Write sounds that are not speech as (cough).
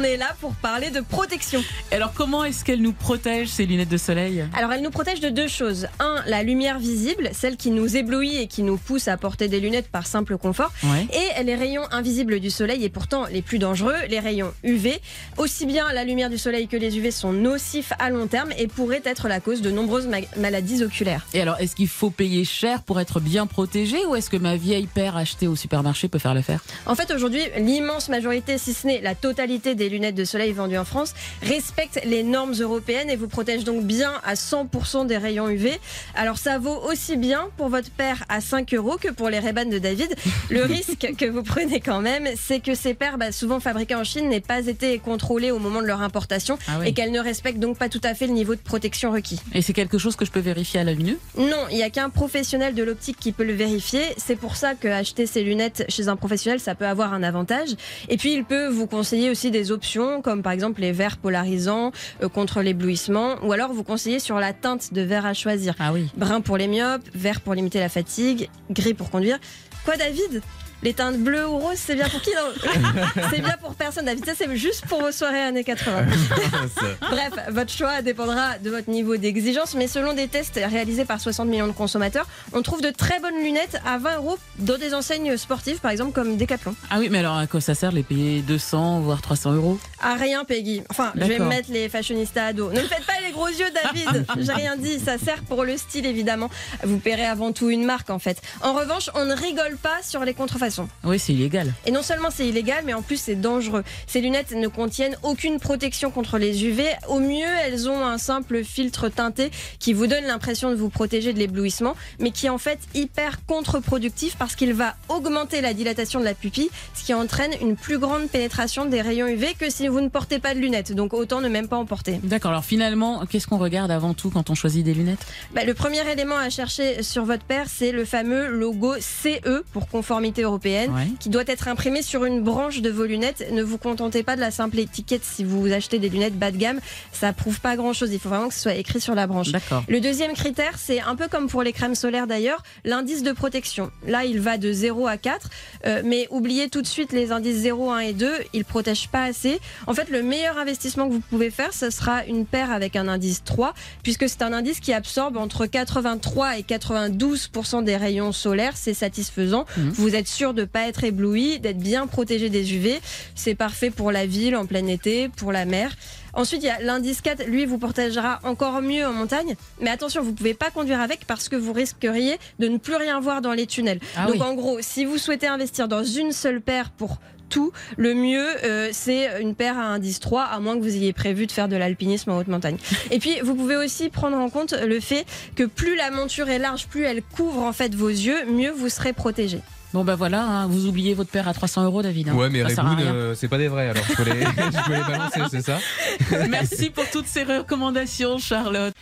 on est là pour parler de protection. Alors comment est-ce qu'elles nous protègent ces lunettes de soleil? Alors elles nous protègent de deux choses. Un, la lumière visible, celle qui nous éblouit et qui nous pousse à porter des lunettes par simple confort. Ouais. Et les rayons invisibles du soleil et pourtant les plus dangereux, les rayons UV. Aussi bien la lumière du soleil que les UV sont nocifs à long terme et pourraient être la cause de nombreuses ma- maladies oculaires. Et alors, est-ce qu'il faut payer cher pour être bien protégé ou est-ce que ma vieille paire achetée au supermarché peut faire l'affaire? En fait, aujourd'hui, l'immense majorité, si ce n'est la totalité des lunettes de soleil vendues en France, respectent les normes européennes et vous protègent donc bien à 100% des rayons UV. Alors, ça vaut aussi bien pour votre paire à 5 euros que pour les ray de David. Le (laughs) risque que vous prenez quand même, c'est que ces paires, bah, souvent fabriquées en Chine, n'aient pas été contrôlées au moment de leur importation Ah oui. et qu'elles ne respectent donc pas tout à fait le niveau de protection requis. Et c'est quelque chose que je peux vérifier à la vue Non, il n'y a qu'un professionnel de l'optique qui peut le vérifier. C'est pour ça que acheter ses lunettes chez un professionnel, ça peut avoir un avantage. Et puis, il peut vous conseiller aussi des options, comme par exemple les verres polarisants euh, contre l'éblouissement, ou alors vous conseiller sur la teinte de verre à choisir. Ah oui. Brun pour les myopes, vert pour limiter la fatigue, gris pour conduire. Quoi, David? Les teintes bleues ou roses, c'est bien pour qui (laughs) C'est bien pour personne, David. Ça, c'est juste pour vos soirées années 80. (laughs) Bref, votre choix dépendra de votre niveau d'exigence, mais selon des tests réalisés par 60 millions de consommateurs, on trouve de très bonnes lunettes à 20 euros dans des enseignes sportives, par exemple comme Decathlon. Ah oui, mais alors à quoi ça sert de les payer 200 voire 300 euros? À rien, Peggy. Enfin, je vais mettre les fashionistas à dos. Ne me faites pas les gros yeux, David. (laughs) J'ai rien dit. Ça sert pour le style, évidemment. Vous paierez avant tout une marque, en fait. En revanche, on ne rigole pas sur les contrefaçons. Oui, c'est illégal. Et non seulement c'est illégal, mais en plus c'est dangereux. Ces lunettes ne contiennent aucune protection contre les UV. Au mieux, elles ont un simple filtre teinté qui vous donne l'impression de vous protéger de l'éblouissement, mais qui est en fait hyper contre-productif parce qu'il va augmenter la dilatation de la pupille, ce qui entraîne une plus grande pénétration des rayons UV que si vous ne portez pas de lunettes. Donc autant ne même pas en porter. D'accord, alors finalement, qu'est-ce qu'on regarde avant tout quand on choisit des lunettes? Bah, le premier élément à chercher sur votre paire, c'est le fameux logo CE pour conformité européenne. Ouais. qui doit être imprimé sur une branche de vos lunettes. Ne vous contentez pas de la simple étiquette si vous achetez des lunettes bas de gamme. Ça prouve pas grand chose. Il faut vraiment que ce soit écrit sur la branche. Le deuxième critère, c'est un peu comme pour les crèmes solaires d'ailleurs, l'indice de protection. Là, il va de 0 à 4, euh, mais oubliez tout de suite les indices 0, 1 et 2, ils protègent pas assez. En fait, le meilleur investissement que vous pouvez faire, ce sera une paire avec un indice 3, puisque c'est un indice qui absorbe entre 83 et 92% des rayons solaires, c'est satisfaisant. Mhm. Vous êtes sûr de pas être ébloui, d'être bien protégé des UV. C'est parfait pour la ville en plein été, pour la mer. Ensuite, il y a l'indice 4, lui vous protégera encore mieux en montagne. Mais attention, vous pouvez pas conduire avec parce que vous risqueriez de ne plus rien voir dans les tunnels. Ah Donc oui. en gros, si vous souhaitez investir dans une seule paire pour tout, le mieux euh, c'est une paire à indice 3, à moins que vous ayez prévu de faire de l'alpinisme en haute montagne. Et puis vous pouvez aussi prendre en compte le fait que plus la monture est large, plus elle couvre en fait vos yeux, mieux vous serez protégé. Bon bah voilà, hein, vous oubliez votre paire à 300 euros, David. hein. Ouais, mais euh, c'est pas des vrais, alors je peux les, (laughs) je peux les balancer, c'est ça Merci pour toutes ces recommandations, Charlotte.